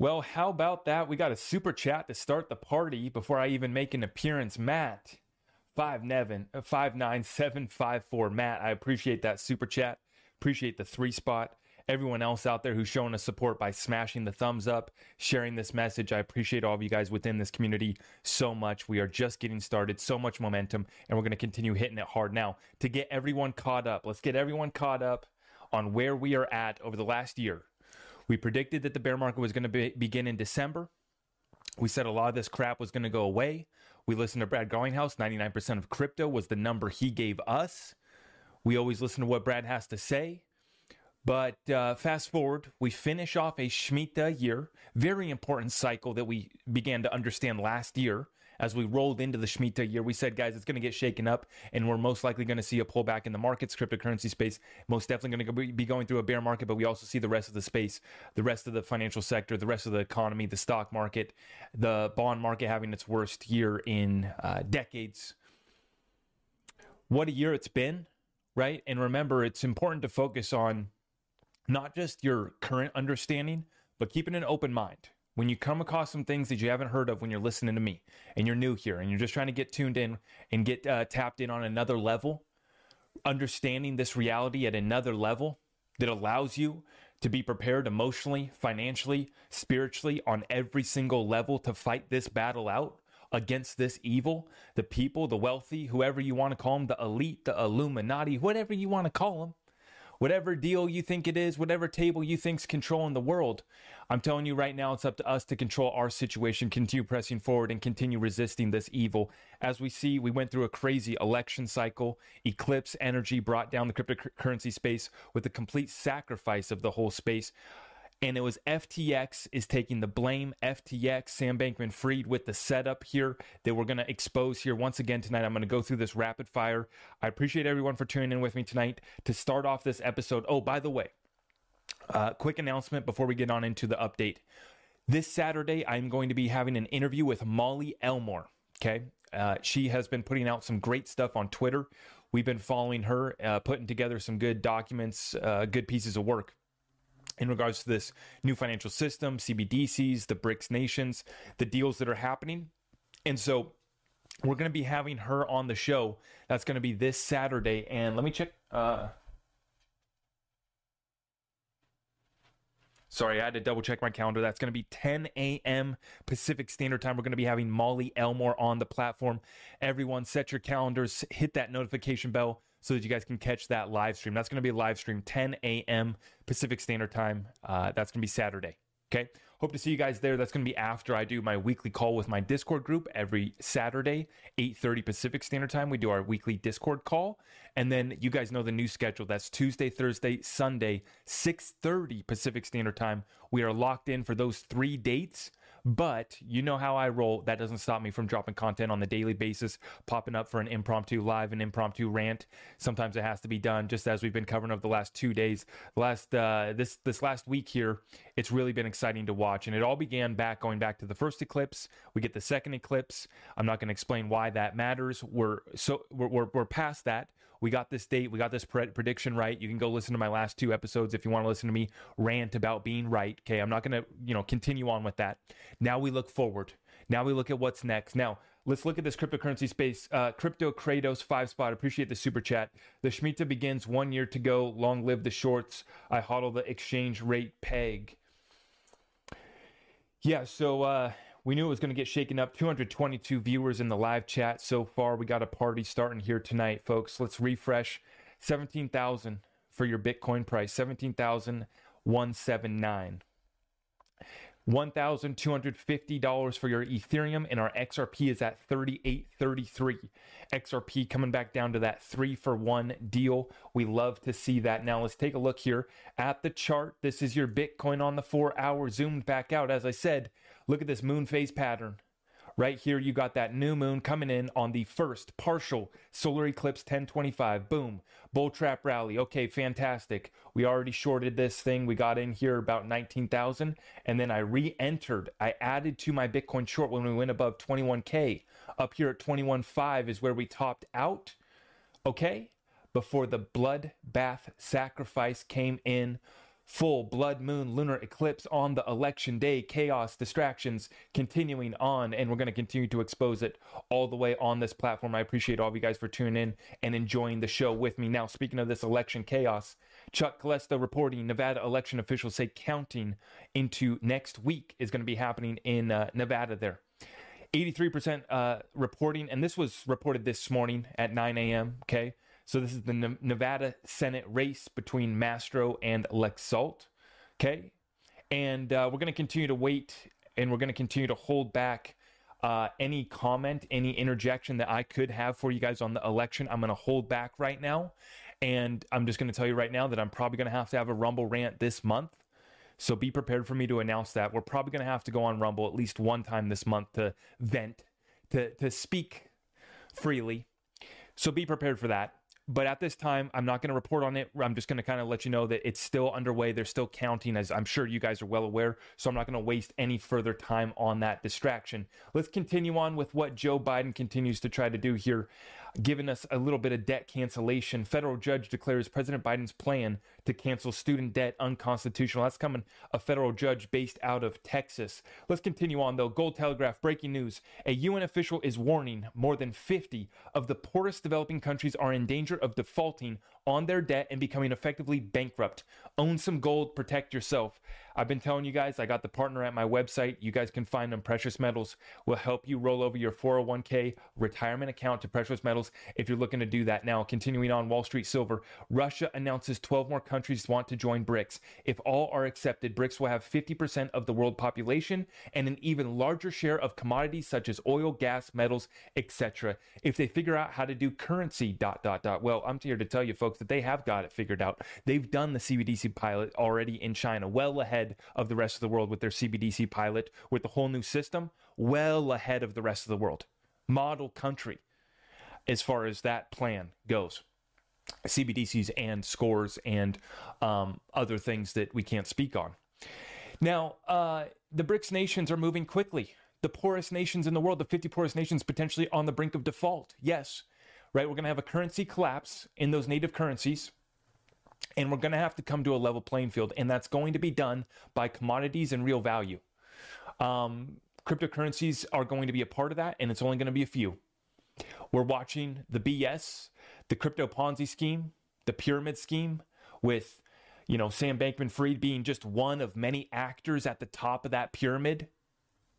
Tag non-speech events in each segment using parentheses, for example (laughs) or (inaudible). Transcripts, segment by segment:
Well, how about that? We got a super chat to start the party before I even make an appearance. Matt, five Nevin, uh, five nine seven five four. Matt, I appreciate that super chat. Appreciate the three spot. Everyone else out there who's showing us support by smashing the thumbs up, sharing this message. I appreciate all of you guys within this community so much. We are just getting started, so much momentum, and we're going to continue hitting it hard now to get everyone caught up. Let's get everyone caught up on where we are at over the last year. We predicted that the bear market was going to be, begin in December. We said a lot of this crap was going to go away. We listened to Brad Garlinghouse. 99% of crypto was the number he gave us. We always listen to what Brad has to say. But uh, fast forward, we finish off a Shemitah year, very important cycle that we began to understand last year as we rolled into the Shemitah year. We said, guys, it's going to get shaken up, and we're most likely going to see a pullback in the markets, cryptocurrency space. Most definitely going to be going through a bear market, but we also see the rest of the space, the rest of the financial sector, the rest of the economy, the stock market, the bond market having its worst year in uh, decades. What a year it's been, right? And remember, it's important to focus on not just your current understanding, but keeping an open mind. When you come across some things that you haven't heard of when you're listening to me and you're new here and you're just trying to get tuned in and get uh, tapped in on another level, understanding this reality at another level that allows you to be prepared emotionally, financially, spiritually on every single level to fight this battle out against this evil, the people, the wealthy, whoever you want to call them, the elite, the Illuminati, whatever you want to call them whatever deal you think it is, whatever table you think's controlling the world. I'm telling you right now, it's up to us to control our situation, continue pressing forward, and continue resisting this evil. As we see, we went through a crazy election cycle. Eclipse energy brought down the cryptocurrency space with the complete sacrifice of the whole space and it was FTX is taking the blame. FTX, Sam Bankman Fried with the setup here that we're going to expose here once again tonight. I'm going to go through this rapid fire. I appreciate everyone for tuning in with me tonight to start off this episode. Oh, by the way, uh, quick announcement before we get on into the update. This Saturday, I'm going to be having an interview with Molly Elmore. Okay. Uh, she has been putting out some great stuff on Twitter. We've been following her, uh, putting together some good documents, uh, good pieces of work in regards to this new financial system, CBDCs, the BRICS nations, the deals that are happening. And so we're going to be having her on the show. That's going to be this Saturday. And let me check. Uh, Sorry, I had to double check my calendar. That's going to be 10 a.m. Pacific Standard Time. We're going to be having Molly Elmore on the platform. Everyone, set your calendars, hit that notification bell so that you guys can catch that live stream. That's going to be a live stream 10 a.m. Pacific Standard Time. Uh, that's going to be Saturday. Okay. Hope to see you guys there. That's going to be after I do my weekly call with my Discord group every Saturday, 8:30 Pacific Standard Time. We do our weekly Discord call, and then you guys know the new schedule. That's Tuesday, Thursday, Sunday, 6:30 Pacific Standard Time. We are locked in for those 3 dates but you know how I roll. That doesn't stop me from dropping content on the daily basis, popping up for an impromptu live, an impromptu rant. Sometimes it has to be done, just as we've been covering over the last two days. Last uh, this this last week here, it's really been exciting to watch, and it all began back going back to the first eclipse. We get the second eclipse. I'm not going to explain why that matters. We're so we're, we're, we're past that. We got this date. We got this pre- prediction right. You can go listen to my last two episodes if you want to listen to me rant about being right. Okay, I'm not going to you know continue on with that. Now we look forward. Now we look at what's next. Now let's look at this cryptocurrency space. Uh, Crypto Kratos five spot. Appreciate the super chat. The Shemitah begins one year to go. Long live the shorts. I hodl the exchange rate peg. Yeah, so uh, we knew it was going to get shaken up. 222 viewers in the live chat so far. We got a party starting here tonight, folks. Let's refresh. 17,000 for your Bitcoin price. 17,179. $1,250 for your Ethereum, and our XRP is at 38.33. XRP coming back down to that three for one deal. We love to see that. Now let's take a look here at the chart. This is your Bitcoin on the four hour zoomed back out. As I said, look at this moon phase pattern. Right here, you got that new moon coming in on the first partial solar eclipse 1025. Boom. Bull trap rally. Okay, fantastic. We already shorted this thing. We got in here about 19,000 and then I re-entered. I added to my Bitcoin short when we went above 21k. Up here at 21.5 is where we topped out. Okay? Before the blood bath sacrifice came in full blood moon lunar eclipse on the election day, chaos, distractions continuing on, and we're going to continue to expose it all the way on this platform. I appreciate all of you guys for tuning in and enjoying the show with me. Now, speaking of this election chaos, Chuck Callesto reporting Nevada election officials say counting into next week is going to be happening in uh, Nevada there. 83% uh, reporting, and this was reported this morning at 9 a.m. Okay. So this is the ne- Nevada Senate race between Masto and Laxalt. Okay. And uh, we're going to continue to wait and we're going to continue to hold back uh, any comment, any interjection that I could have for you guys on the election. I'm going to hold back right now. And I'm just going to tell you right now that I'm probably going to have to have a Rumble rant this month. So be prepared for me to announce that. We're probably going to have to go on Rumble at least one time this month to vent, to, to speak freely. So be prepared for that. But at this time, I'm not going to report on it. I'm just going to kind of let you know that it's still underway. They're still counting, as I'm sure you guys are well aware. So I'm not going to waste any further time on that distraction. Let's continue on with what Joe Biden continues to try to do here giving us a little bit of debt cancellation. Federal judge declares President Biden's plan to cancel student debt unconstitutional. That's coming a federal judge based out of Texas. Let's continue on though. Gold Telegraph breaking news. A UN official is warning more than 50 of the poorest developing countries are in danger of defaulting on their debt and becoming effectively bankrupt. Own some gold, protect yourself. I've been telling you guys, I got the partner at my website. You guys can find them. Precious Metals will help you roll over your 401k retirement account to Precious Metals if you're looking to do that. Now, continuing on Wall Street Silver, Russia announces 12 more countries want to join BRICS. If all are accepted, BRICS will have 50% of the world population and an even larger share of commodities such as oil, gas, metals, etc. If they figure out how to do currency, dot, dot, dot. Well, I'm here to tell you folks that they have got it figured out. They've done the CBDC pilot already in China, well ahead ahead of the rest of the world with their CBDC pilot, with the whole new system, well ahead of the rest of the world. Model country as far as that plan goes. CBDCs and scores and um, other things that we can't speak on. Now, uh, the BRICS nations are moving quickly. The poorest nations in the world, the 50 poorest nations, potentially on the brink of default. Yes, right? We're going to have a currency collapse in those native currencies and we're going to have to come to a level playing field, and that's going to be done by commodities and real value. Um, cryptocurrencies are going to be a part of that, and it's only going to be a few. We're watching the BS, the crypto Ponzi scheme, the pyramid scheme, with you know Sam Bankman-Fried being just one of many actors at the top of that pyramid,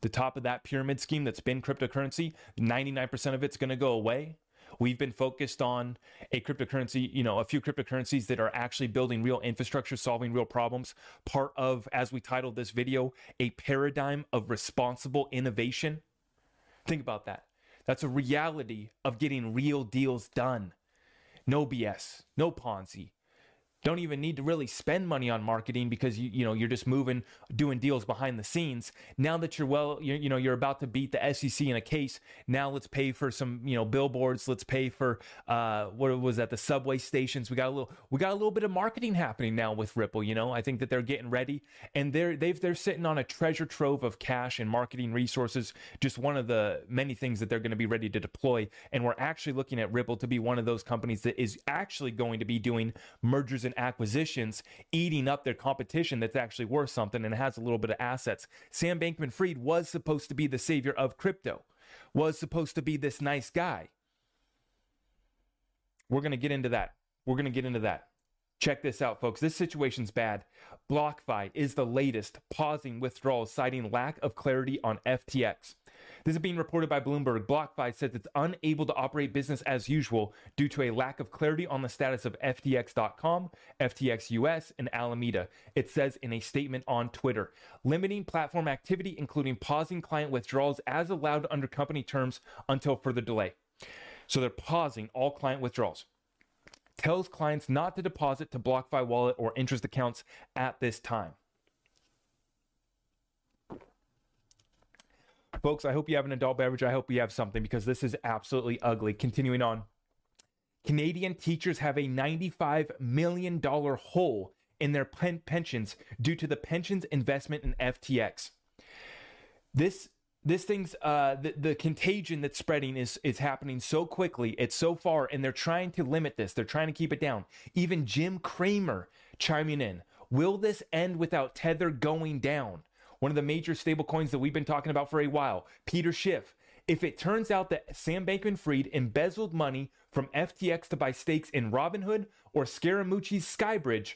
the top of that pyramid scheme that's been cryptocurrency. 99% of it's going to go away. We've been focused on a cryptocurrency, you know, a few cryptocurrencies that are actually building real infrastructure, solving real problems. Part of, as we titled this video, a paradigm of responsible innovation. Think about that. That's a reality of getting real deals done. No BS, no Ponzi, don't even need to really spend money on marketing because you you know you're just moving doing deals behind the scenes. Now that you're well you're, you know you're about to beat the SEC in a case now let's pay for some you know billboards. Let's pay for uh what was that? The subway stations. We got a little we got a little bit of marketing happening now with Ripple you know? I think that they're getting ready and they're they've they're sitting on a treasure trove of cash and marketing resources just one of the many things that they're going to be ready to deploy. And we're actually looking at Ripple to be one of those companies that is actually going to be doing mergers and acquisitions, eating up their competition that's actually worth something and has a little bit of assets. Sam Bankman Fried was supposed to be the savior of crypto, was supposed to be this nice guy. We're going to get into that. We're going to get into that. Check this out, folks. This situation's bad. BlockFi is the latest, pausing withdrawals, citing lack of clarity on FTX. This is being reported by Bloomberg. BlockFi says it's unable to operate business as usual due to a lack of clarity on the status of FTX.com, FTX US, and Alameda. It says in a statement on Twitter, limiting platform activity, including pausing client withdrawals as allowed under company terms until further delay. So they're pausing all client withdrawals tells clients not to deposit to BlockFi wallet or interest accounts at this time. Folks, I hope you have an adult beverage. I hope you have something because this is absolutely ugly. Continuing on. Canadian teachers have a $95 million hole in their pen- pensions due to the pensions investment in FTX. This this thing's uh, the, the contagion that's spreading is is happening so quickly it's so far and they're trying to limit this they're trying to keep it down even jim cramer chiming in Will this end without Tether going down? One of the major stablecoins that we've been talking about for a while, Peter Schiff. If it turns out that Sam Bankman Fried embezzled money from FTX to buy stakes in Robinhood or Scaramucci's Skybridge,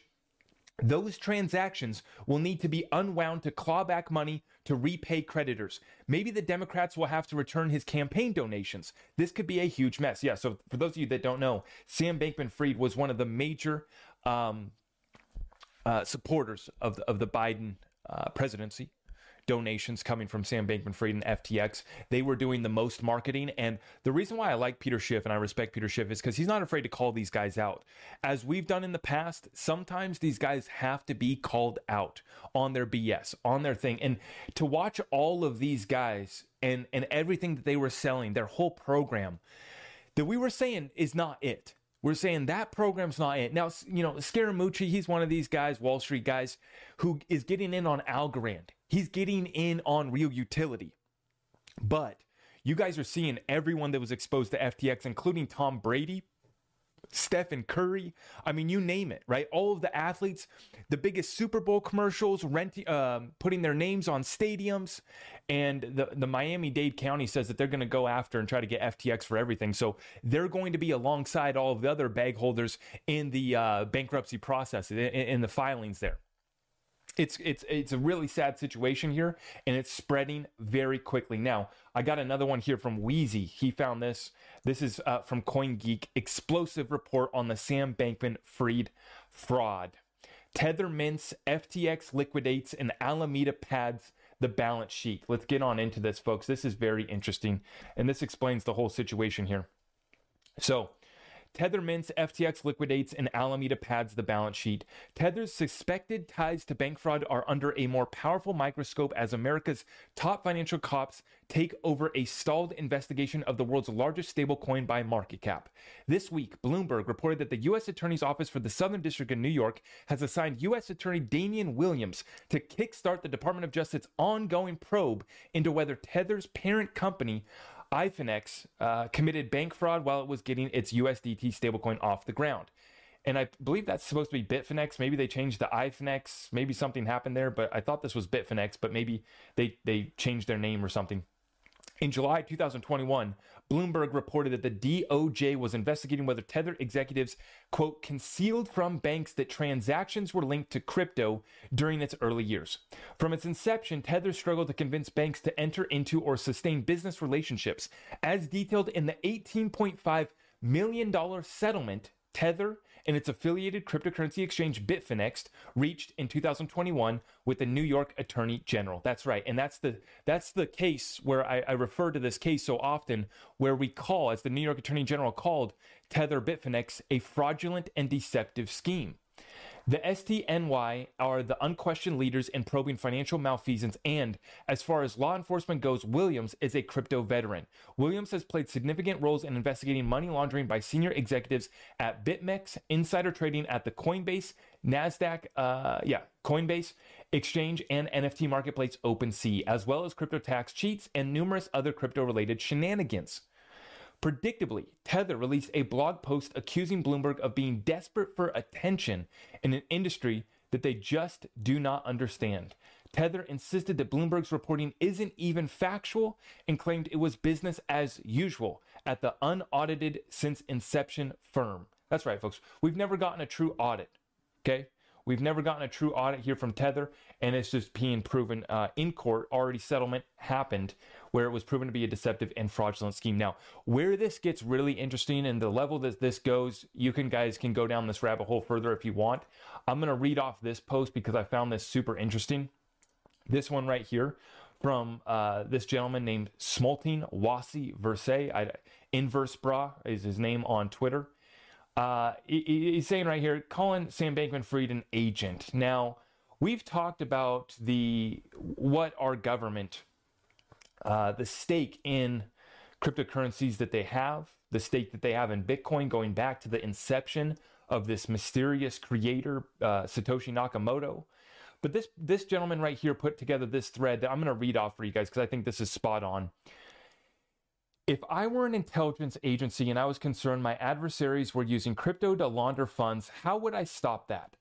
those transactions will need to be unwound to claw back money to repay creditors. Maybe the Democrats will have to return his campaign donations. This could be a huge mess. Yeah, so for those of you that don't know, Sam Bankman Fried was one of the major um, uh, supporters of the, of the Biden uh, presidency donations coming from Sam Bankman Fried and FTX. They were doing the most marketing. And the reason why I like Peter Schiff and I respect Peter Schiff is because he's not afraid to call these guys out. As we've done in the past, sometimes these guys have to be called out on their BS, on their thing. And to watch all of these guys and, and everything that they were selling, their whole program, that we were saying is not it. We're saying that program's not it. Now, you know, Scaramucci, he's one of these guys, Wall Street guys, who is getting in on Algorand. He's getting in on real utility. But you guys are seeing everyone that was exposed to FTX, including Tom Brady, Stephen Curry. I mean, you name it, right? All of the athletes, the biggest Super Bowl commercials, renting, um, putting their names on stadiums, and the the Miami Dade County says that they're going to go after and try to get FTX for everything. So they're going to be alongside all of the other bag holders in the uh, bankruptcy process, in, in the filings there it's it's it's a really sad situation here and it's spreading very quickly. Now i got another one here from wheezy. He found this. This is uh, from coingeek. Explosive report on the sam bankman fried fraud. Tether mints ftx liquidates and alameda pads the balance sheet. Let's get on into this folks. This is very interesting and this explains the whole situation here. So Tether mints, FTX liquidates, and Alameda pads the balance sheet. Tether's suspected ties to bank fraud are under a more powerful microscope as America's top financial cops take over a stalled investigation of the world's largest stablecoin by market cap. This week, Bloomberg reported that the U.S. Attorney's Office for the Southern District of New York has assigned U.S. Attorney Damian Williams to kickstart the Department of Justice's ongoing probe into whether Tether's parent company Ifinex uh, committed bank fraud while it was getting its USDT stablecoin off the ground. And I believe that's supposed to be Bitfinex. Maybe they changed the Ifinex. Maybe something happened there, but I thought this was Bitfinex, but maybe they, they changed their name or something. In July 2021, Bloomberg reported that the DOJ was investigating whether Tether executives, quote, concealed from banks that transactions were linked to crypto during its early years. From its inception, Tether struggled to convince banks to enter into or sustain business relationships, as detailed in the $18.5 million settlement Tether and its affiliated cryptocurrency exchange Bitfinex reached in 2021 with the New York Attorney General. That's right, and that's the that's the case where I, I refer to this case so often, where we call, as the New York Attorney General called Tether Bitfinex, a fraudulent and deceptive scheme. The SDNY are the unquestioned leaders in probing financial malfeasance, and as far as law enforcement goes, Williams is a crypto veteran. Williams has played significant roles in investigating money laundering by senior executives at BitMEX, insider trading at the Coinbase, NASDAQ, uh, yeah, Coinbase, exchange, and NFT marketplace OpenSea, as well as crypto tax cheats and numerous other crypto related shenanigans. Predictably, Tether released a blog post accusing Bloomberg of being desperate for attention in an industry that they just do not understand. Tether insisted that Bloomberg's reporting isn't even factual and claimed it was business as usual at the unaudited since inception firm. That's right, folks. We've never gotten a true audit. Okay? We've never gotten a true audit here from Tether, and it's just being proven uh, in court. Already settlement happened where it was proven to be a deceptive and fraudulent scheme. Now, where this gets really interesting and the level that this goes, you can guys can go down this rabbit hole further if you want. I'm going to read off this post because I found this super interesting. This one right here from uh, this gentleman named Smolting Wasi Verse. I, Inverse Bra is his name on Twitter. Uh, he, he's saying right here, calling Sam Bankman Fried an agent. Now, we've talked about the what our government uh, the stake in cryptocurrencies that they have, the stake that they have in Bitcoin, going back to the inception of this mysterious creator, uh, Satoshi Nakamoto. But this this gentleman right here put together this thread that I'm going to read off for you guys because I think this is spot on. If I were an intelligence agency and I was concerned my adversaries were using crypto to launder funds, how would I stop that?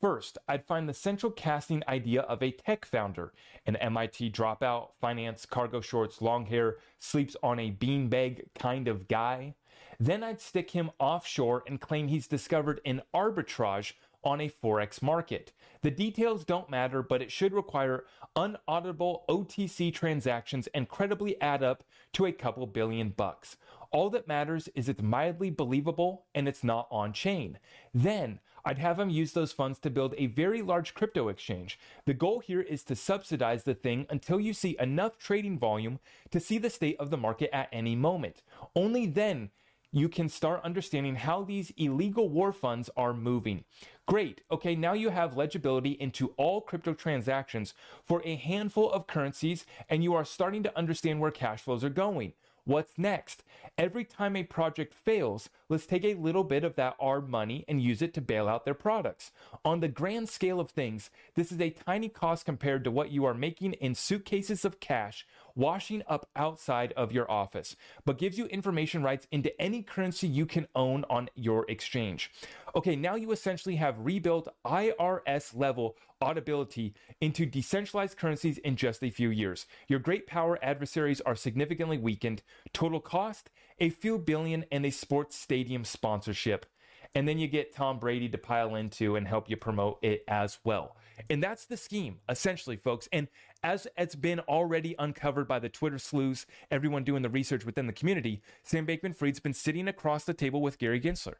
First, I'd find the central casting idea of a tech founder, an MIT dropout, finance, cargo shorts, long hair, sleeps on a beanbag kind of guy. Then I'd stick him offshore and claim he's discovered an arbitrage on a Forex market. The details don't matter, but it should require unauditable OTC transactions and credibly add up to a couple billion bucks. All that matters is it's mildly believable and it's not on chain. Then I'd have him use those funds to build a very large crypto exchange. The goal here is to subsidize the thing until you see enough trading volume to see the state of the market at any moment. Only then you can start understanding how these illegal war funds are moving. Great. Okay, now you have legibility into all crypto transactions for a handful of currencies, and you are starting to understand where cash flows are going. What's next? Every time a project fails, let's take a little bit of that ARB money and use it to bail out their products. On the grand scale of things, this is a tiny cost compared to what you are making in suitcases of cash washing up outside of your office, but gives you information rights into any currency you can own on your exchange. Okay, now you essentially have rebuilt IRS level audibility into decentralized currencies in just a few years. Your great power adversaries are significantly weakened. Total cost, a few billion and a sports stadium sponsorship. And then you get Tom Brady to pile into and help you promote it as well. And that's the scheme, essentially, folks. And as it's been already uncovered by the Twitter sleuths, everyone doing the research within the community, Sam Bankman Fried's been sitting across the table with Gary Gensler.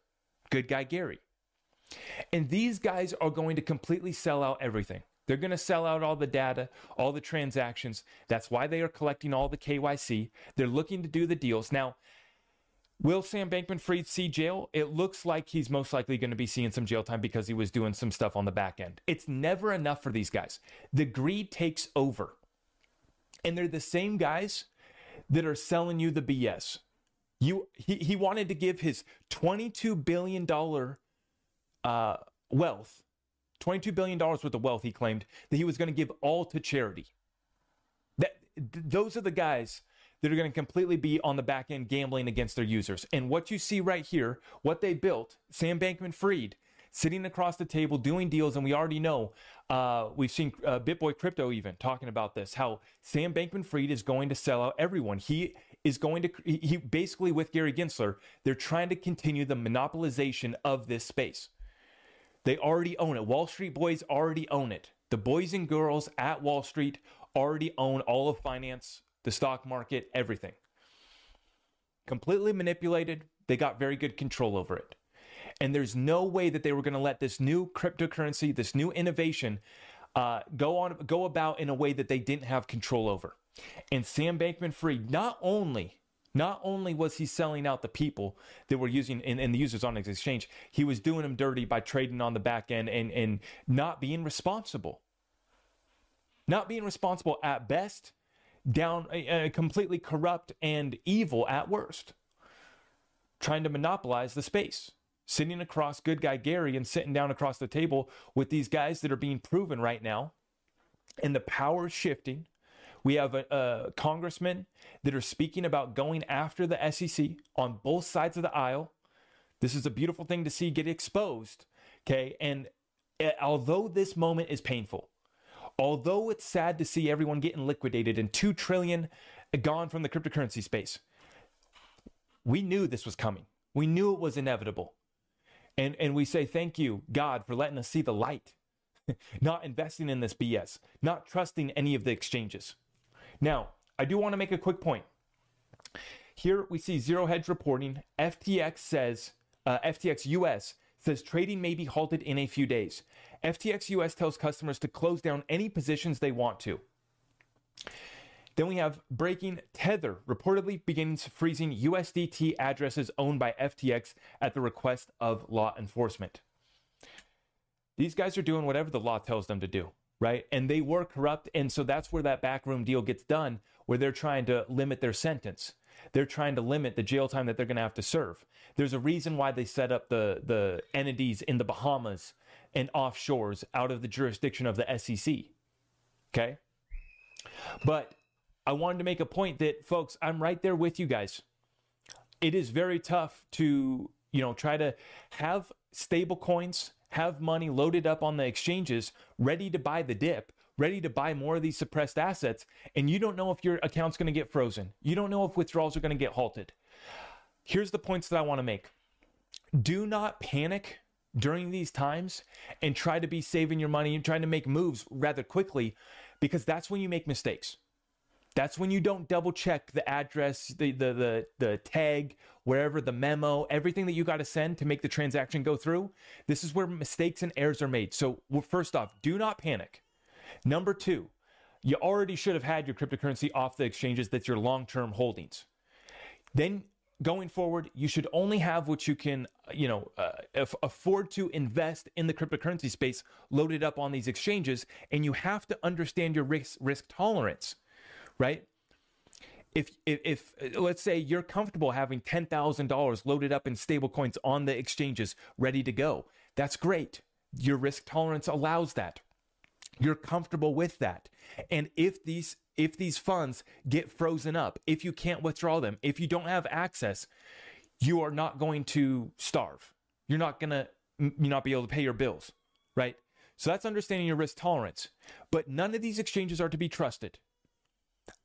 Good guy, Gary. And these guys are going to completely sell out everything. They're going to sell out all the data, all the transactions. That's why they are collecting all the KYC. They're looking to do the deals. Now, Will Sam Bankman Fried see jail? It looks like he's most likely going to be seeing some jail time because he was doing some stuff on the back end. It's never enough for these guys. The greed takes over. And they're the same guys that are selling you the BS. You he, he wanted to give his $22 billion uh, wealth, $22 billion worth of wealth, he claimed, that he was going to give all to charity. That, th- those are the guys that are going to completely be on the back end gambling against their users. And what you see right here, what they built, Sam Bankman Fried, sitting across the table doing deals. And we already know, uh, we've seen uh, BitBoy Crypto even talking about this, how Sam Bankman Fried is going to sell out everyone. He is going to, he basically with Gary Gensler, they're trying to continue the monopolization of this space. They already own it. Wall Street boys already own it. The boys and girls at Wall Street already own all of finance, the stock market, everything. Completely manipulated. They got very good control over it. And there's no way that they were going to let this new cryptocurrency, this new innovation, uh, go on, go about in a way that they didn't have control over. And Sam Bankman-Fried not only not only was he selling out the people that were using and, and, the users on his exchange, he was doing them dirty by trading on the back end and, and not being responsible. Not being responsible at best down uh, completely corrupt and evil at worst, trying to monopolize the space. Sitting across good guy Gary and sitting down across the table with these guys that are being proven right now, and the power is shifting. We have a, a congressmen that are speaking about going after the SEC on both sides of the aisle. This is a beautiful thing to see get exposed. Okay. And uh, although this moment is painful, Although it's sad to see everyone getting liquidated and 2 trillion gone from the cryptocurrency space, we knew this was coming. We knew it was inevitable. And and we say thank you God for letting us see the light. (laughs) not investing in this BS, not trusting any of the exchanges. Now, I do want to make a quick point. Here we see Zero Hedge reporting. FTX says, uh, FTX US says trading may be halted in a few days. FTX US tells customers to close down any positions they want to. Then we have breaking Tether reportedly begins freezing USDT addresses owned by FTX at the request of law enforcement. These guys are doing whatever the law tells them to do, right? And they were corrupt. And so that's where that backroom deal gets done, where they're trying to limit their sentence. They're trying to limit the jail time that they're going to have to serve. There's a reason why they set up the, the entities in the Bahamas and offshores out of the jurisdiction of the SEC. Okay? But I wanted to make a point that, folks, I'm right there with you guys. It is very tough to, you know, try to have stable coins, have money loaded up on the exchanges, ready to buy the dip, ready to buy more of these suppressed assets, and you don't know if your account's going to get frozen. You don't know if withdrawals are going to get halted. Here's the points that I want to make. Do not panic during these times and try to be saving your money and trying to make moves rather quickly because that's when you make mistakes. That's when you don't double check the address, the the the the tag, wherever the memo, everything that you got to send to make the transaction go through. This is where mistakes and errors are made. So, first off, do not panic. Number 2, you already should have had your cryptocurrency off the exchanges that's your long-term holdings. Then going forward, you should only have what you can, you know, uh, afford to invest in the cryptocurrency space loaded up on these exchanges, and you have to understand your risk risk tolerance right? If, if, if let's say you're comfortable having $10,000 loaded up in stable coins on the exchanges ready to go, that's great. Your risk tolerance allows that. You're comfortable with that. And if these if these funds get frozen up, if you can't withdraw them, if you don't have access, you are not going to starve. You're not going to you not be able to pay your bills, right? So that's understanding your risk tolerance. But none of these exchanges are to be trusted.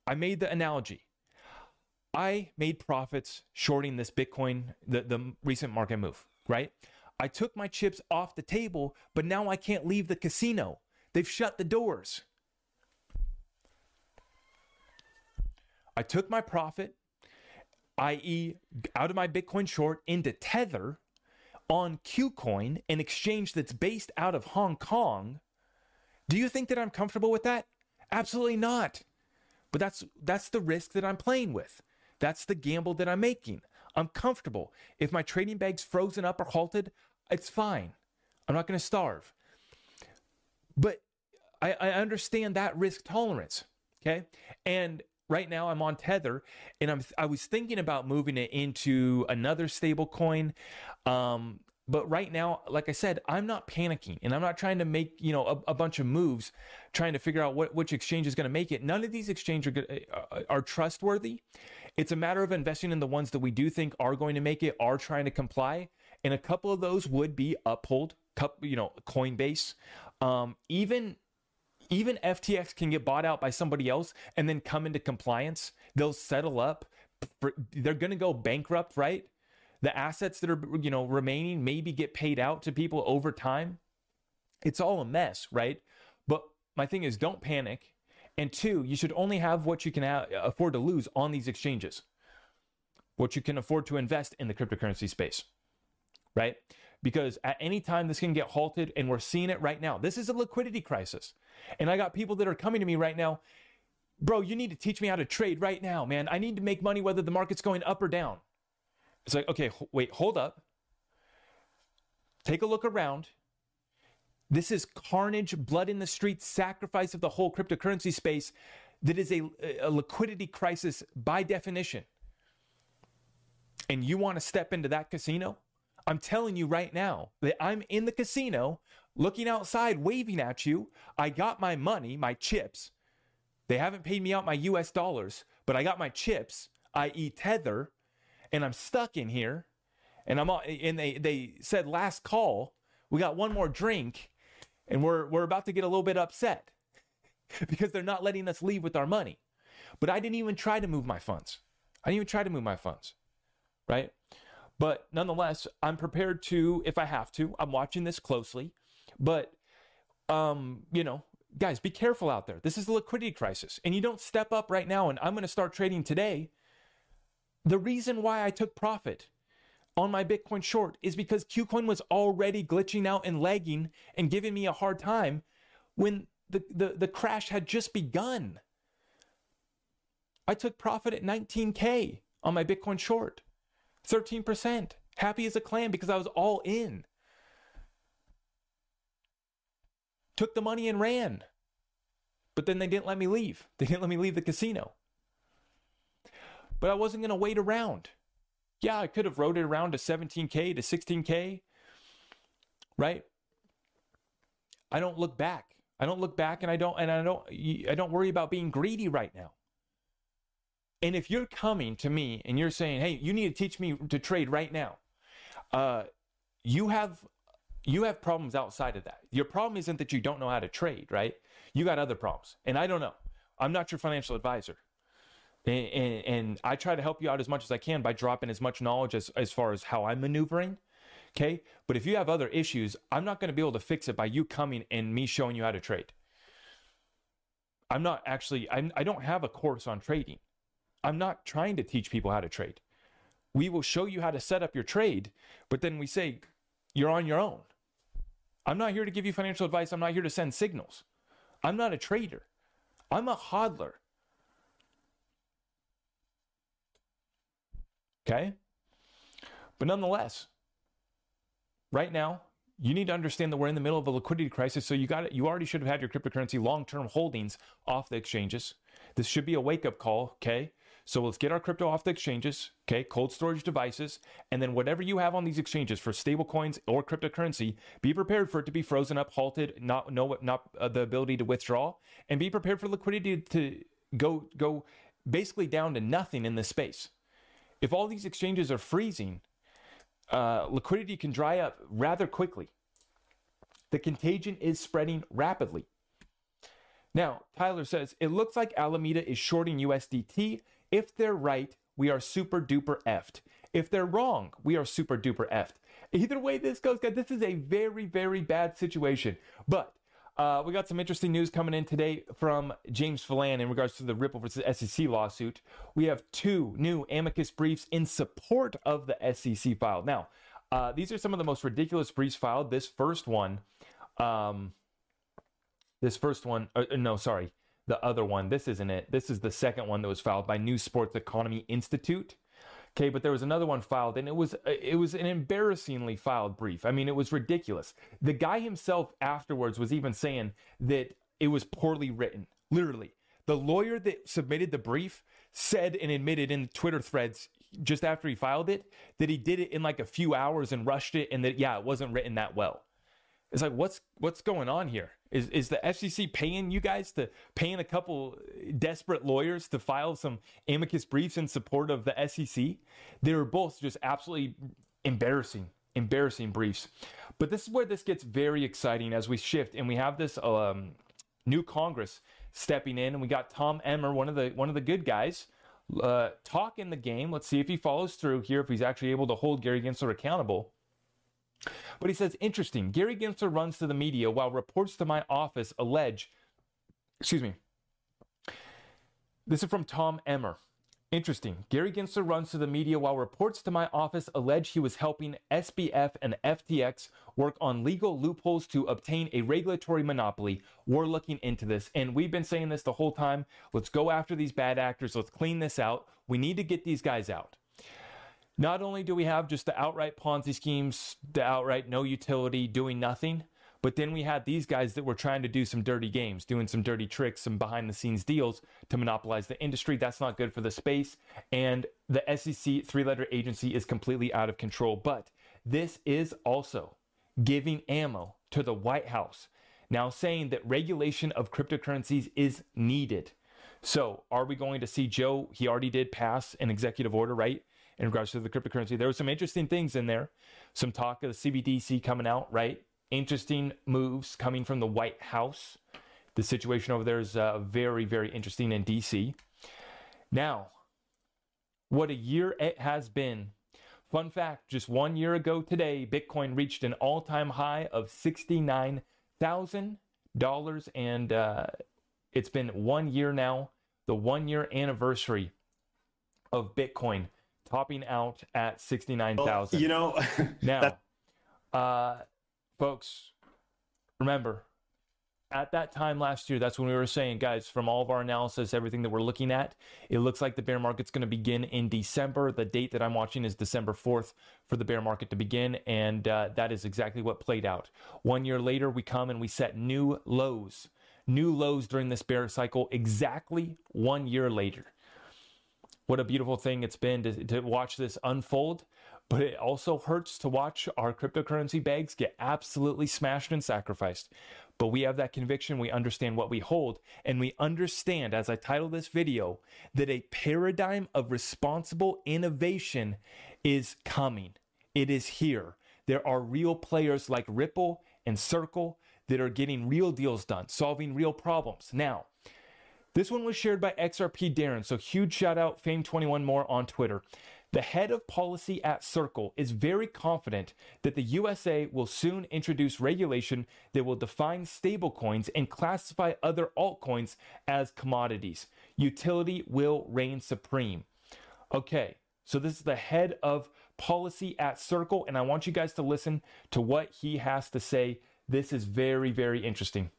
I made the analogy. I made profits shorting this Bitcoin, the, the recent market move, right? I took my chips off the table, but now I can't leave the casino. They've shut the doors. I took my profit, i.e., out of my Bitcoin short into Tether on KuCoin, an exchange that's based out of Hong Kong. Do you think that I'm comfortable with that? Absolutely not. But that's that's the risk that I'm playing with. That's the gamble that I'm making. I'm comfortable. If my trading bag's frozen up or halted, it's fine. I'm not going to starve. But I, I understand that risk tolerance. Okay. And right now I'm on Tether and I'm I was thinking about moving it into another stable coin. Um, but right now, like I said, I'm not panicking and I'm not trying to make, you know, a, a bunch of moves trying to figure out what, which exchange is going to make it. None of these exchanges are, uh, are trustworthy. It's a matter of investing in the ones that we do think are going to make it, are trying to comply. And a couple of those would be Uphold, you know, Coinbase, um, even even FTX can get bought out by somebody else and then come into compliance. They'll settle up. They're going to go bankrupt, right? the assets that are you know remaining maybe get paid out to people over time it's all a mess right but my thing is don't panic and two you should only have what you can afford to lose on these exchanges what you can afford to invest in the cryptocurrency space right because at any time this can get halted and we're seeing it right now this is a liquidity crisis and i got people that are coming to me right now bro you need to teach me how to trade right now man i need to make money whether the market's going up or down it's like, okay, wait, hold up. Take a look around. This is carnage, blood in the streets, sacrifice of the whole cryptocurrency space that is a, a liquidity crisis by definition. And you want to step into that casino? I'm telling you right now that I'm in the casino looking outside, waving at you. I got my money, my chips. They haven't paid me out my US dollars, but I got my chips, i.e., Tether and I'm stuck in here, and I'm and they they said last call, we got one more drink, and we're we're about to get a little bit upset (laughs) because they're not letting us leave with our money. But I didn't even try to move my funds. I didn't even try to move my funds, right? But nonetheless, I'm prepared to if I have to. I'm watching this closely, but um, you know, guys, be careful out there. This is a liquidity crisis, and you don't step up right now and I'm going to start trading today the reason why I took profit on my Bitcoin short is because KuCoin was already glitching out and lagging and giving me a hard time when the, the, the crash had just begun. I took profit at 19K on my Bitcoin short, 13%. Happy as a clam because I was all in. Took the money and ran. But then they didn't let me leave. They didn't let me leave the casino but I wasn't going to wait around. Yeah, I could have rode it around to 17K to 16K, right? I don't look back. I don't look back and I don't and I don't I don't worry about being greedy right now. And if you're coming to me and you're saying, "Hey, you need to teach me to trade right now." Uh you have you have problems outside of that. Your problem isn't that you don't know how to trade, right? You got other problems. And I don't know. I'm not your financial advisor. And, and, and, I try to help you out as much as I can by dropping as much knowledge as, as far as how I'm maneuvering. Okay. But if you have other issues, I'm not going to be able to fix it by you coming and me showing you how to trade. I'm not actually, I'm, I don't have a course on trading. I'm not trying to teach people how to trade. We will show you how to set up your trade, but then we say, you're on your own. I'm not here to give you financial advice. I'm not here to send signals. I'm not a trader. I'm a hodler. Okay? But nonetheless, right now, you need to understand that we're in the middle of a liquidity crisis. So you got it. You already should have had your cryptocurrency long-term holdings off the exchanges. This should be a wake-up call. Okay. So let's get our crypto off the exchanges, okay, cold storage devices, and then whatever you have on these exchanges for stablecoins or cryptocurrency, be prepared for it to be frozen up, halted, not no not uh, the ability to withdraw, and be prepared for liquidity to go go basically down to nothing in this space. If all these exchanges are freezing, uh, liquidity can dry up rather quickly. The contagion is spreading rapidly. Now, Tyler says it looks like Alameda is shorting USDT if they're right, we are super duper effed. If they're wrong, we are super duper effed. Either way this goes, guys, this is a very, very bad situation. But uh, we got some interesting news coming in today from James Filan in regards to the Ripple versus SEC lawsuit. We have two new amicus briefs in support of the SEC file. Now, uh, these are some of the most ridiculous briefs filed. This first one, um, this first one, uh, no, sorry, the other one. This isn't it. This is the second one that was filed by New Sports Economy Institute. Okay, but there was another one filed, and it was it was an embarrassingly filed brief. I mean, it was ridiculous. The guy himself afterwards was even saying that it was poorly written. Literally, the lawyer that submitted the brief said and admitted in Twitter threads just after he filed it that he did it in like a few hours and rushed it, and that yeah, it wasn't written that well. It's like what's what's going on here? Is is the SEC paying you guys to paying a couple desperate lawyers to file some amicus briefs in support of the SEC? They were both just absolutely embarrassing, embarrassing briefs. But this is where this gets very exciting as we shift and we have this um, new Congress stepping in, and we got Tom Emmer, one of the one of the good guys, uh, talk in the game. Let's see if he follows through here, if he's actually able to hold Gary Gensler accountable. But he says, interesting. Gary Gensler runs to the media while reports to my office allege, excuse me. This is from Tom Emmer. Interesting. Gary Gensler runs to the media while reports to my office allege he was helping SBF and FTX work on legal loopholes to obtain a regulatory monopoly. We're looking into this. And we've been saying this the whole time. Let's go after these bad actors. Let's clean this out. We need to get these guys out. Not only do we have just the outright Ponzi schemes, the outright no utility, doing nothing, but then we had these guys that were trying to do some dirty games, doing some dirty tricks, some behind the scenes deals to monopolize the industry. That's not good for the space. And the SEC three letter agency is completely out of control. But this is also giving ammo to the White House, now saying that regulation of cryptocurrencies is needed. So, are we going to see Joe? He already did pass an executive order, right? In regards to the cryptocurrency. There were some interesting things in there. Some talk of the CBDC coming out, right? Interesting moves coming from the White House. The situation over there is uh, very, very interesting in DC. Now, what a year it has been. Fun fact just one year ago today, Bitcoin reached an all time high of $69,000. And uh, it's been one year now, the one year anniversary of Bitcoin topping out at 69,000. Well, you know, (laughs) now, uh, folks, remember, at that time last year, that's when we were saying, guys, from all of our analysis, everything that we're looking at, it looks like the bear market's going to begin in December. The date that I'm watching is December 4th for the bear market to begin. And uh, that is exactly what played out. One year later, we come and we set new lows, new lows during this bear cycle, exactly one year later what a beautiful thing it's been to, to watch this unfold. But it also hurts to watch our cryptocurrency bags get absolutely smashed and sacrificed. But we have that conviction, we understand what we hold, and we understand, as I title this video, that a paradigm of responsible innovation is coming. It is here. there are real players like Ripple and Circle that are getting real deals done, solving real problems. Now, this one was shared by XRP Darren, so huge shout out Fame21 more on Twitter. The head of policy at Circle is very confident that the USA will soon introduce regulation that will define stablecoins and classify other altcoins as commodities. Utility will reign supreme. Okay, so this is the head of policy at Circle, and I want you guys to listen to what he has to say. This is very, very interesting.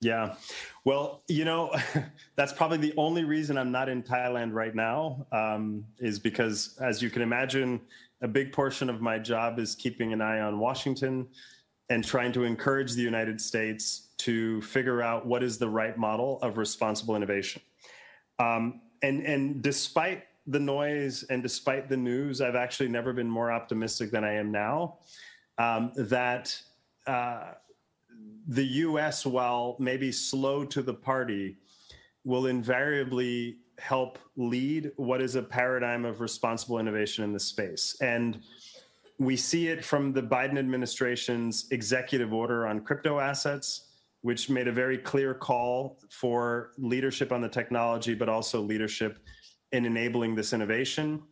Yeah. Well, you know, (laughs) that's probably the only reason I'm not in Thailand right now, um, is because, as you can imagine, a big portion of my job is keeping an eye on Washington and trying to encourage the United States to figure out what is the right model of responsible innovation. Um, and, and despite the noise and despite the news, I've actually never been more optimistic than I am now um, that. Uh, the US, while maybe slow to the party, will invariably help lead what is a paradigm of responsible innovation in this space. And we see it from the Biden administration's executive order on crypto assets, which made a very clear call for leadership on the technology, but also leadership in enabling this innovation.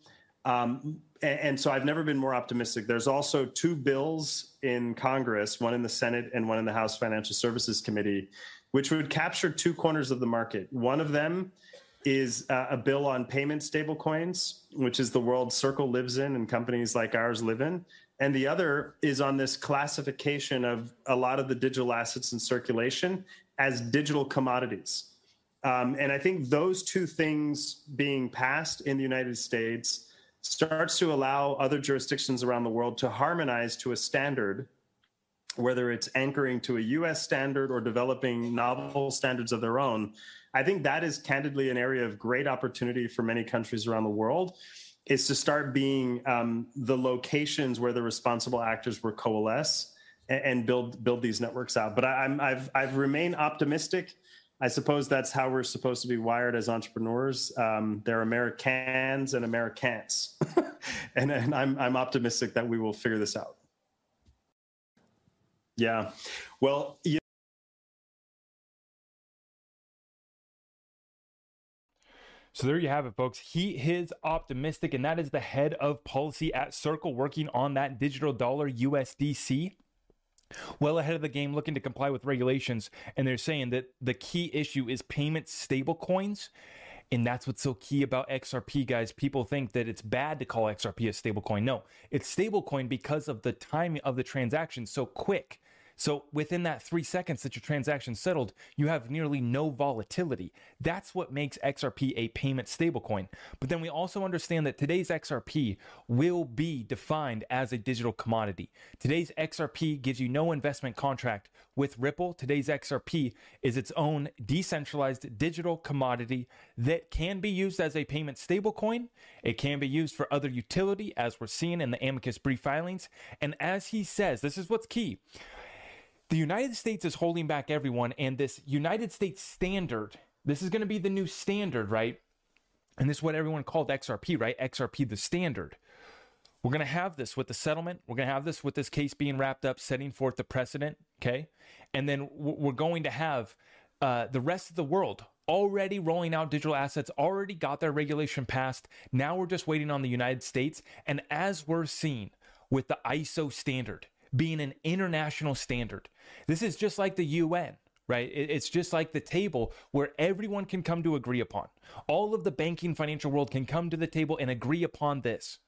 Um, and, and so I've never been more optimistic. There's also two bills in Congress, one in the Senate and one in the House Financial Services Committee, which would capture two corners of the market. One of them is uh, a bill on payment stablecoins, which is the world Circle lives in and companies like ours live in. And the other is on this classification of a lot of the digital assets in circulation as digital commodities. Um, and I think those two things being passed in the United States starts to allow other jurisdictions around the world to harmonize to a standard, whether it's anchoring to a US standard or developing novel standards of their own. I think that is candidly an area of great opportunity for many countries around the world is to start being um, the locations where the responsible actors will coalesce and, and build build these networks out. But I, I'm, I've I've remained optimistic I suppose that's how we're supposed to be wired as entrepreneurs. Um, they're Americans and Americans, (laughs) and, and I'm I'm optimistic that we will figure this out. Yeah, well, yeah. So there you have it, folks. He is optimistic, and that is the head of policy at Circle working on that digital dollar USDC well ahead of the game looking to comply with regulations and they're saying that the key issue is payment stablecoins and that's what's so key about XRP, guys. People think that it's bad to call XRP a stablecoin. No, it's stablecoin because of the timing of the transaction so quick. So within that three seconds that your transaction settled, you have nearly no volatility. That's what makes XRP a payment stablecoin. But then we also understand that today's XRP will be defined as a digital commodity. Today's XRP gives you no investment contract with Ripple. Today's XRP is its own decentralized digital commodity that can be used as a payment stablecoin. It can be used for other utility, as we're seeing in the amicus brief filings. And as he says, this is what's key the United States is holding back everyone, and this United States standard, this is going to be the new standard, right? And this is what everyone called XRP, right? XRP, the standard. We're going to have this with the settlement. We're going to have this with this case being wrapped up, setting forth the precedent, okay? And then we're going to have uh, the rest of the world already rolling out digital assets, already got their regulation passed. Now we're just waiting on the United States. And as we're seeing with the ISO standard, being an international standard. This is just like the UN right? It's just like the table where everyone can come to agree upon. All of the banking financial world can come to the table and agree upon this.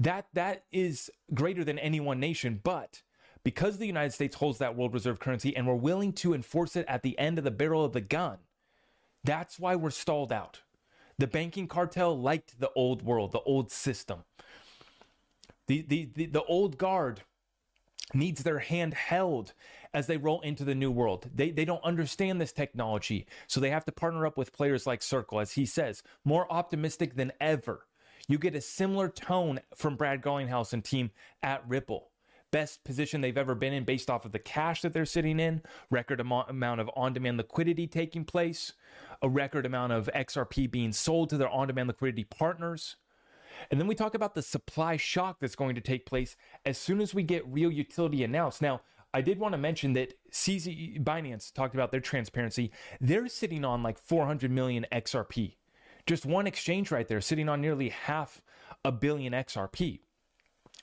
That that is greater than any one nation, but because the United States holds that world reserve currency and we're willing to enforce it at the end of the barrel of the gun, that's why we're stalled out. The banking cartel liked the old world, the old system. The, the, the, the old guard needs their hand held as they roll into the new world. They, they don't understand this technology, so they have to partner up with players like Circle, as he says, more optimistic than ever. You get a similar tone from Brad Garlinghouse and team at Ripple. Best position they've ever been in based off of the cash that they're sitting in, record amount of on demand liquidity taking place. a record amount of XRP being sold to their on demand liquidity partners. And then we talk about the supply shock that's going to take place as soon as we get real utility announced. Now, I did want to mention that CZ Binance talked about their transparency. They're sitting on like 400 million XRP. Just one exchange right there, sitting on nearly half a billion XRP.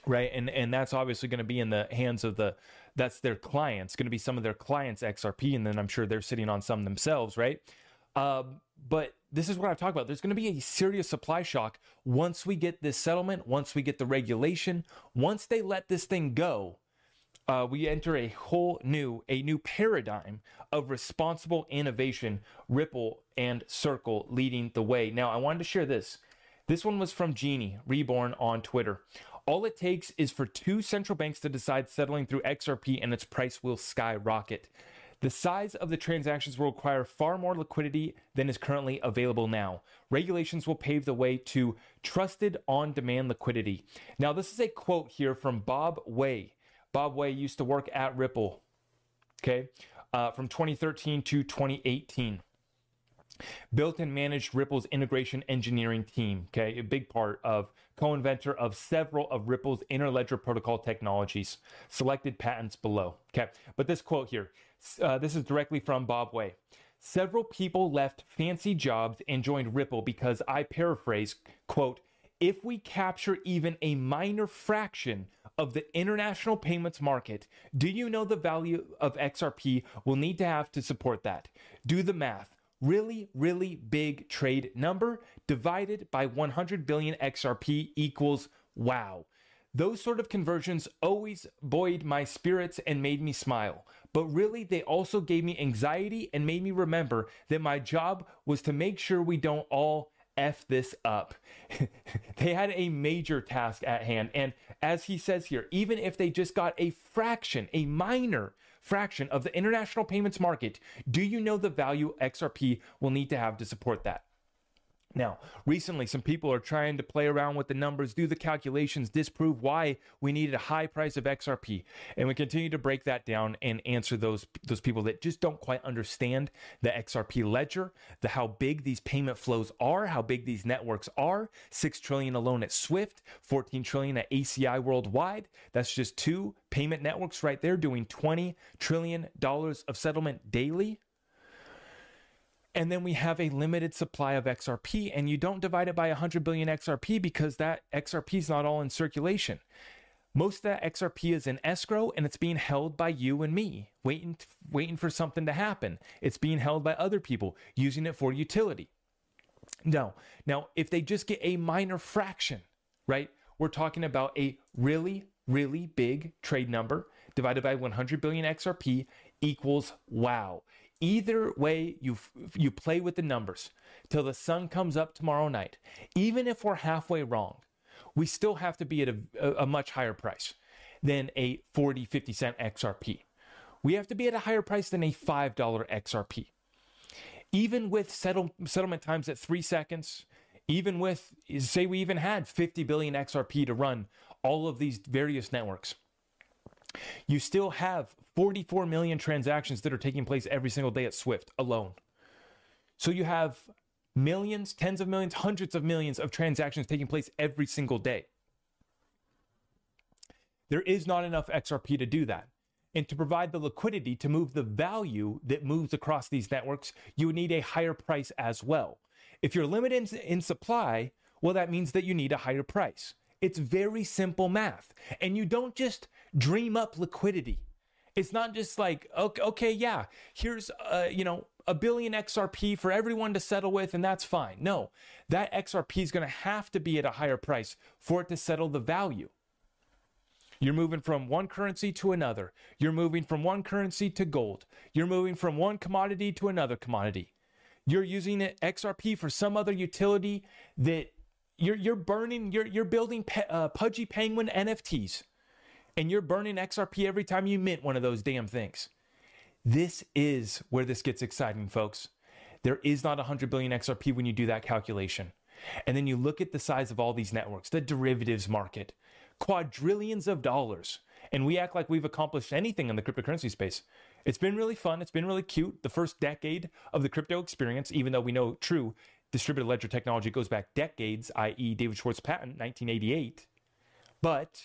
Right. And and that's obviously going to be in the hands of the that's their clients, going to be some of their clients' XRP, and then I'm sure they're sitting on some themselves, right? Um, but this is what I've talked about. There's going to be a serious supply shock once we get this settlement, once we get the regulation, once they let this thing go. Uh, we enter a whole new, a new paradigm of responsible innovation. Ripple and Circle leading the way. Now, I wanted to share this. This one was from Genie Reborn on Twitter. All it takes is for two central banks to decide settling through XRP and its price will skyrocket. The size of the transactions will require far more liquidity than is currently available now. Regulations will pave the way to trusted on demand liquidity. Now, this is a quote here from Bob Way. Bob Way used to work at Ripple, okay, uh, from 2013 to 2018 built and managed Ripple's integration engineering team. Okay, a big part of co-inventor of several of Ripple's interledger protocol technologies. Selected patents below. Okay, but this quote here, uh, this is directly from Bob Way. Several people left fancy jobs and joined Ripple because I paraphrase, quote, if we capture even a minor fraction of the international payments market, do you know the value of XRP will need to have to support that? Do the math really, really big trade number divided by 100 billion XRP equals wow. Those sort of conversions always buoyed my spirits and made me smile. But really, they also gave me anxiety and made me remember that my job was to make sure we don't all F this up. (laughs) they had a major task at hand. And as he says here, even if they just got a fraction, a minor fraction of the international payments market, do you know the value XRP will need to have to support that? Now, recently, some people are trying to play around with the numbers, do the calculations, disprove why we needed a high price of XRP. And we continue to break that down and answer those, those people that just don't quite understand the XRP ledger, the how big these payment flows are, how big these networks are. 6 trillion alone at Swift, 14 trillion at ACI worldwide. That's just two payment networks right there doing 20 trillion dollars of settlement daily. And then we have a limited supply of XRP, and you don't divide it by 100 billion XRP because that XRP is not all in circulation. Most of that XRP is in escrow and it's being held by you and me, waiting, waiting for something to happen. It's being held by other people using it for utility. No, now, if they just get a minor fraction, right, we're talking about a really, really big trade number divided by 100 billion XRP equals wow. Either way you you play with the numbers till the sun comes up tomorrow night. Even if we're halfway wrong, we still have to be at a, a much higher price than a 40, 50 cent XRP. We have to be at a higher price than a $5 XRP. Even with settle, settlement times at three seconds, even with, say, we even had 50 billion XRP to run all of these various networks, you still have 44 million transactions that are taking place every single day at Swift alone. So you have millions, tens of millions, hundreds of millions of transactions taking place every single day. There is not enough XRP to do that. And to provide the liquidity to move the value that moves across these networks, you need a higher price as well. If you're limited in supply, well, that means that you need a higher price. It's very simple math. And you don't just dream up liquidity. It's not just like, okay, okay yeah, here's, uh, you know, a billion XRP for everyone to settle with, and that's fine. No, that XRP is going to have to be at a higher price for it to settle the value. You're moving from one currency to another. You're moving from one currency to gold. You're moving from one commodity to another commodity. You're using XRP for some other utility that you're you're burning. You're you're building pe- uh, pudgy penguin NFTs, and you're burning XRP every time you mint one of those damn things. This is where this gets exciting, folks. There is not 100 billion XRP when you do that calculation. And then you look at the size of all these networks, the derivatives market, quadrillions of dollars. and we act like we've accomplished anything in the cryptocurrency space. It's been really fun. It's been really cute. The first decade of the crypto experience, even though we know true distributed ledger technology goes back decades, i.e., David Schwartz patent, 1988. But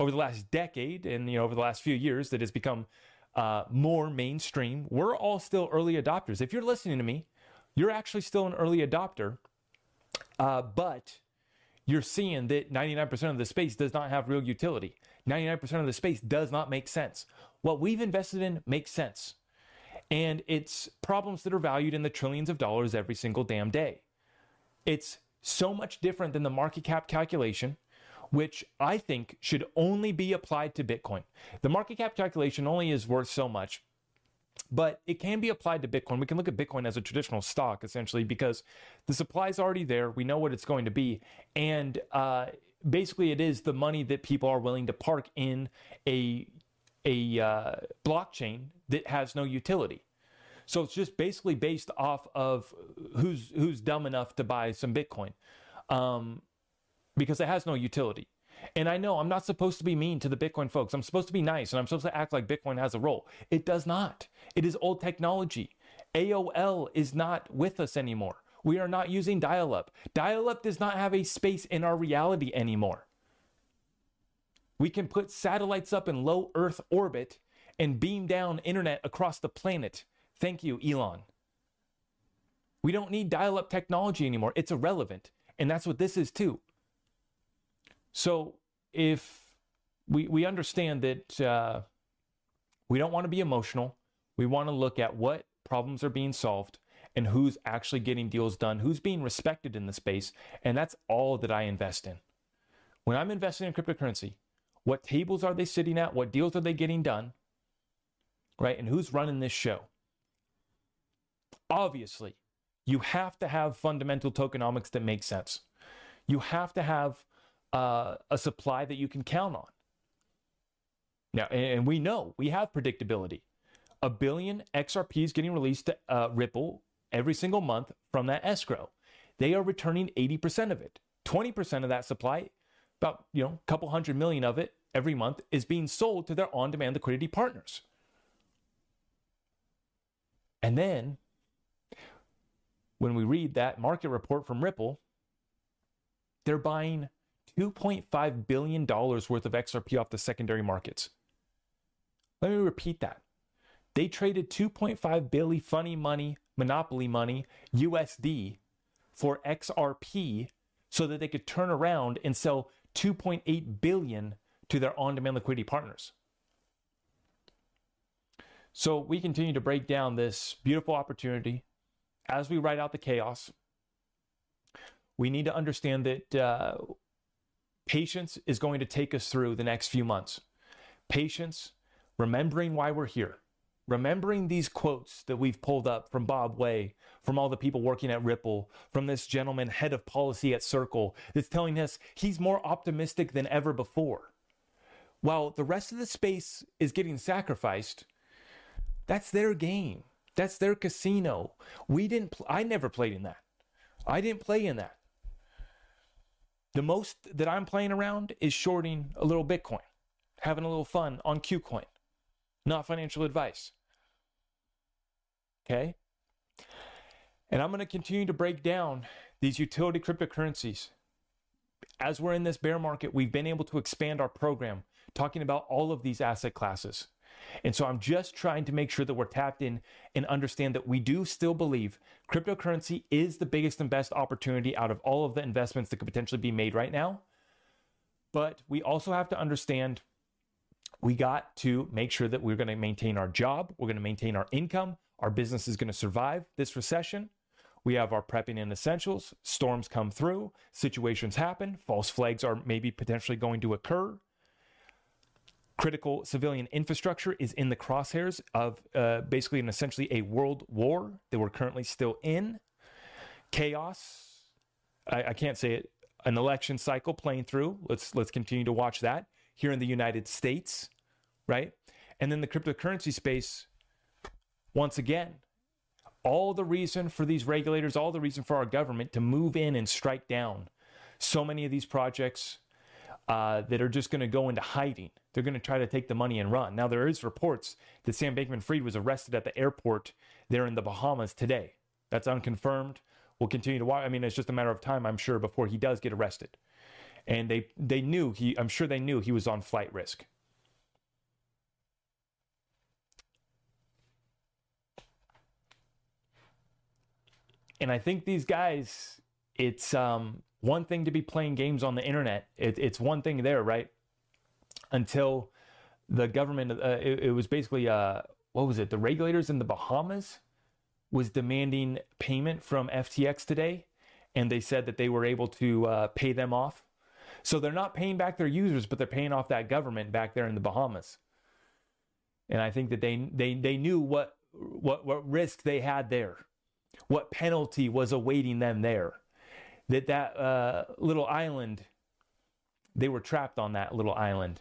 over the last decade and you know over the last few years, that has become uh, more mainstream. We're all still early adopters. If you're listening to me, you're actually still an early adopter, uh, but you're seeing that 99% of the space does not have real utility. 99% of the space does not make sense. What we've invested in makes sense. And it's problems that are valued in the trillions of dollars every single damn day. It's so much different than the market cap calculation, which I think should only be applied to Bitcoin. The market cap calculation only is worth so much, but it can be applied to Bitcoin. We can look at Bitcoin as a traditional stock essentially because the supply is already there. We know what it's going to be. And uh, basically, it is the money that people are willing to park in a, a uh, blockchain that has no utility. So it's just basically based off of who's who's dumb enough to buy some Bitcoin, um, because it has no utility. And I know I'm not supposed to be mean to the Bitcoin folks. I'm supposed to be nice and I'm supposed to act like Bitcoin has a role. It does not. It is old technology. AOL is not with us anymore. We are not using dial up. Dial up does not have a space in our reality anymore. We can put satellites up in low Earth orbit and beam down internet across the planet Thank you, Elon. We don't need dial up technology anymore. It's irrelevant. And that's what this is too. So if we, we understand that uh, we don't want to be emotional, we want to look at what problems are being solved and who's actually getting deals done, who's being respected in the space. And that's all that I invest in. When I'm investing in cryptocurrency, what tables are they sitting at? What deals are they getting done? Right? And who's running this show? obviously, you have to have fundamental tokenomics that make sense. You have to have uh, a supply that you can count on. Now, and we know we have predictability. A billion XRPs getting released to uh, Ripple every single month from that escrow. They are returning 80% of it. 20% of that supply, about you know, a couple hundred million of it every month, is being sold to their on-demand liquidity partners. And then when we read that market report from Ripple, they're buying $2.5 billion worth of XRP off the secondary markets. Let me repeat that. They traded 2.5 billion funny money, monopoly money, USD for XRP so that they could turn around and sell 2.8 billion to their on-demand liquidity partners. So we continue to break down this beautiful opportunity as we ride out the chaos, we need to understand that uh, patience is going to take us through the next few months. Patience, remembering why we're here, remembering these quotes that we've pulled up from Bob Way, from all the people working at Ripple, from this gentleman, head of policy at Circle, that's telling us he's more optimistic than ever before. While the rest of the space is getting sacrificed, that's their game. That's their casino. We didn't. Pl- I never played in that. I didn't play in that. The most that I'm playing around is shorting a little Bitcoin, having a little fun on KuCoin. Not financial advice. Okay? And I'm going to continue to break down these utility cryptocurrencies. As we're in this bear market, we've been able to expand our program talking about all of these asset classes. And so I'm just trying to make sure that we're tapped in and understand that we do still believe cryptocurrency is the biggest and best opportunity out of all of the investments that could potentially be made right now. But we also have to understand we got to make sure that we're going to maintain our job, we're going to maintain our income, our business is going to survive this recession. We have our prepping and essentials. Storms come through, situations happen, false flags are maybe potentially going to occur critical civilian infrastructure is in the crosshairs of uh, basically and essentially a world war that we're currently still in. Chaos, I, I can't say it. An election cycle playing through. Let's let's continue to watch that here in the United States, right? And then the cryptocurrency space. Once again, all the reason for these regulators, all the reason for our government to move in and strike down so many of these projects uh, that are just going to go into hiding. They're going to try to take the money and run. Now, there is reports that Sam Bankman-Fried was arrested at the airport there in the Bahamas today. That's unconfirmed. We'll continue to watch. I mean, it's just a matter of time, I'm sure, before he does get arrested. And they they knew he. I'm sure they knew he was on flight risk. And I think these guys, it's um, one thing to be playing games on the internet. It, it's one thing there, right? Until the government, uh, it, it, was basically, uh, what was it? The regulators in the Bahamas was demanding payment from FTX today, and they said that they were able to uh, pay them off. So they're not paying back their users, but they're paying off that government back there in the Bahamas. And I think that they they they knew what what what risk they had there, what penalty was awaiting them there that that uh, little island, they were trapped on that little island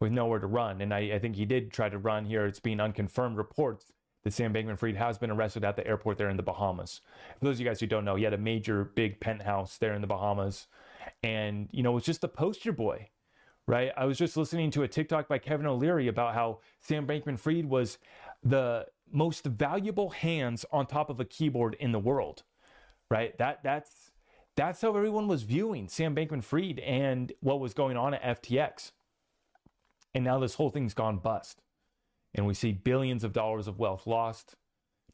with nowhere to run. And I, I think he did try to run here. It's being unconfirmed reports that Sam Bankman Fried has been arrested at the airport there in the Bahamas. For those of you guys who don't know, he had a major big penthouse there in the Bahamas. And, you know, it was just the poster boy, right? I was just listening to a TikTok by Kevin O'Leary about how Sam Bankman Fried was the most valuable hands on top of a keyboard in the world right? That that's that's how everyone was viewing Sam Bankman-Fried and what was going on at FTX. And now this whole thing's gone bust. And we see billions of dollars of wealth lost,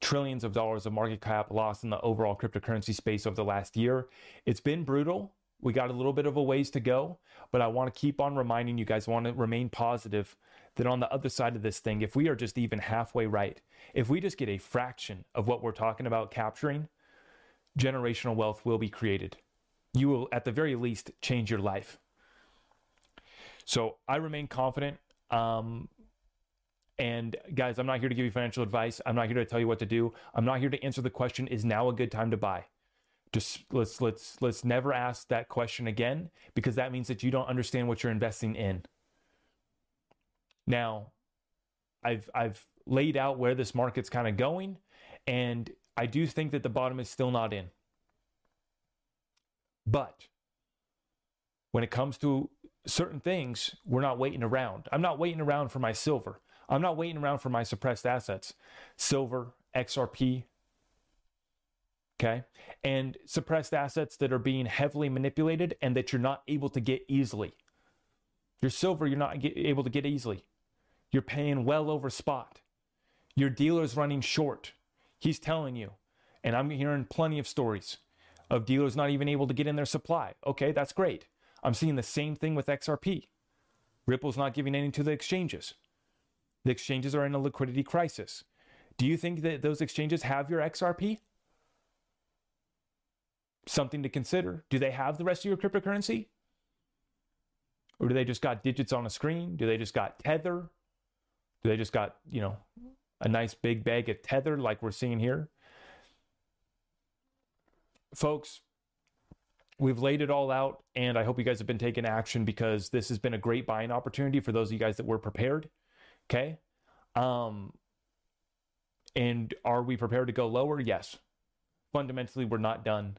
trillions of dollars of market cap lost in the overall cryptocurrency space over the last year. It's been brutal. We got a little bit of a ways to go, but I want to keep on reminding you guys, I want to remain positive that on the other side of this thing, if we are just even halfway right, if we just get a fraction of what we're talking about capturing, generational wealth will be created. You will, at the very least, change your life. So I remain confident. Um, and guys, I'm not here to give you financial advice. I'm not here to tell you what to do. I'm not here to answer the question: Is now a good time to buy? Just let's let's let's never ask that question again because that means that you don't understand what you're investing in. Now, I've I've laid out where this market's kind of going, and I do think that the bottom is still not in. But when it comes to certain things, we're not waiting around. I'm not waiting around for my silver. I'm not waiting around for my suppressed assets. Silver, XRP, okay? And suppressed assets that are being heavily manipulated and that you're not able to get easily. Your silver, you're not able to get easily. You're paying well over spot. Your dealer's running short. He's telling you. And I'm hearing plenty of stories of dealers not even able to get in their supply. Okay, that's great. I'm seeing the same thing with XRP. Ripple's not giving any to the exchanges. The exchanges are in a liquidity crisis. Do you think that those exchanges have your XRP? Something to consider. Do they have the rest of your cryptocurrency? Or do they just got digits on a screen? Do they just got Tether? Do they just got, you know, a nice big bag of tether like we're seeing here. Folks, we've laid it all out and I hope you guys have been taking action because this has been a great buying opportunity for those of you guys that were prepared. Okay? Um and are we prepared to go lower? Yes. Fundamentally, we're not done.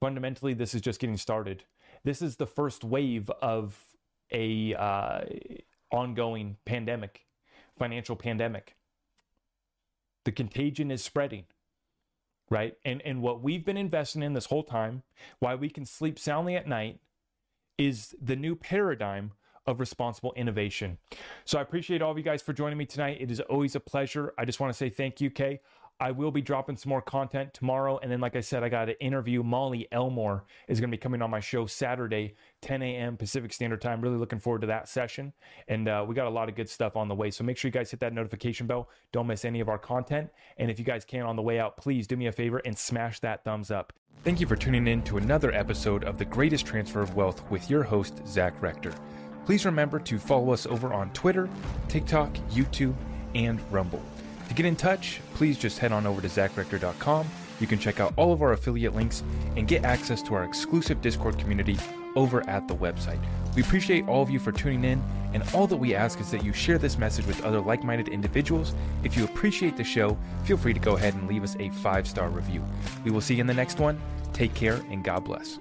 Fundamentally, this is just getting started. This is the first wave of a uh, ongoing pandemic, financial pandemic the contagion is spreading right? And and what we've been investing in this whole time why we can sleep soundly at night is the new paradigm of responsible innovation. So i appreciate all of you guys for joining me tonight. It is always a pleasure. I just want to say thank you kay I will be dropping some more content tomorrow. And then, like I said, I got to interview Molly Elmore is going to be coming on my show Saturday, 10 a.m. Pacific Standard Time. Really looking forward to that session. And uh, we got a lot of good stuff on the way. So make sure you guys hit that notification bell. Don't miss any of our content. And if you guys can on the way out, please do me a favor and smash that thumbs up. Thank you for tuning in to another episode of The Greatest Transfer of Wealth with your host, Zach Rector. Please remember to follow us over on Twitter, TikTok, YouTube, and Rumble. To get in touch, please just head on over to zachrector.com. You can check out all of our affiliate links and get access to our exclusive Discord community over at the website. We appreciate all of you for tuning in, and all that we ask is that you share this message with other like minded individuals. If you appreciate the show, feel free to go ahead and leave us a five star review. We will see you in the next one. Take care, and God bless.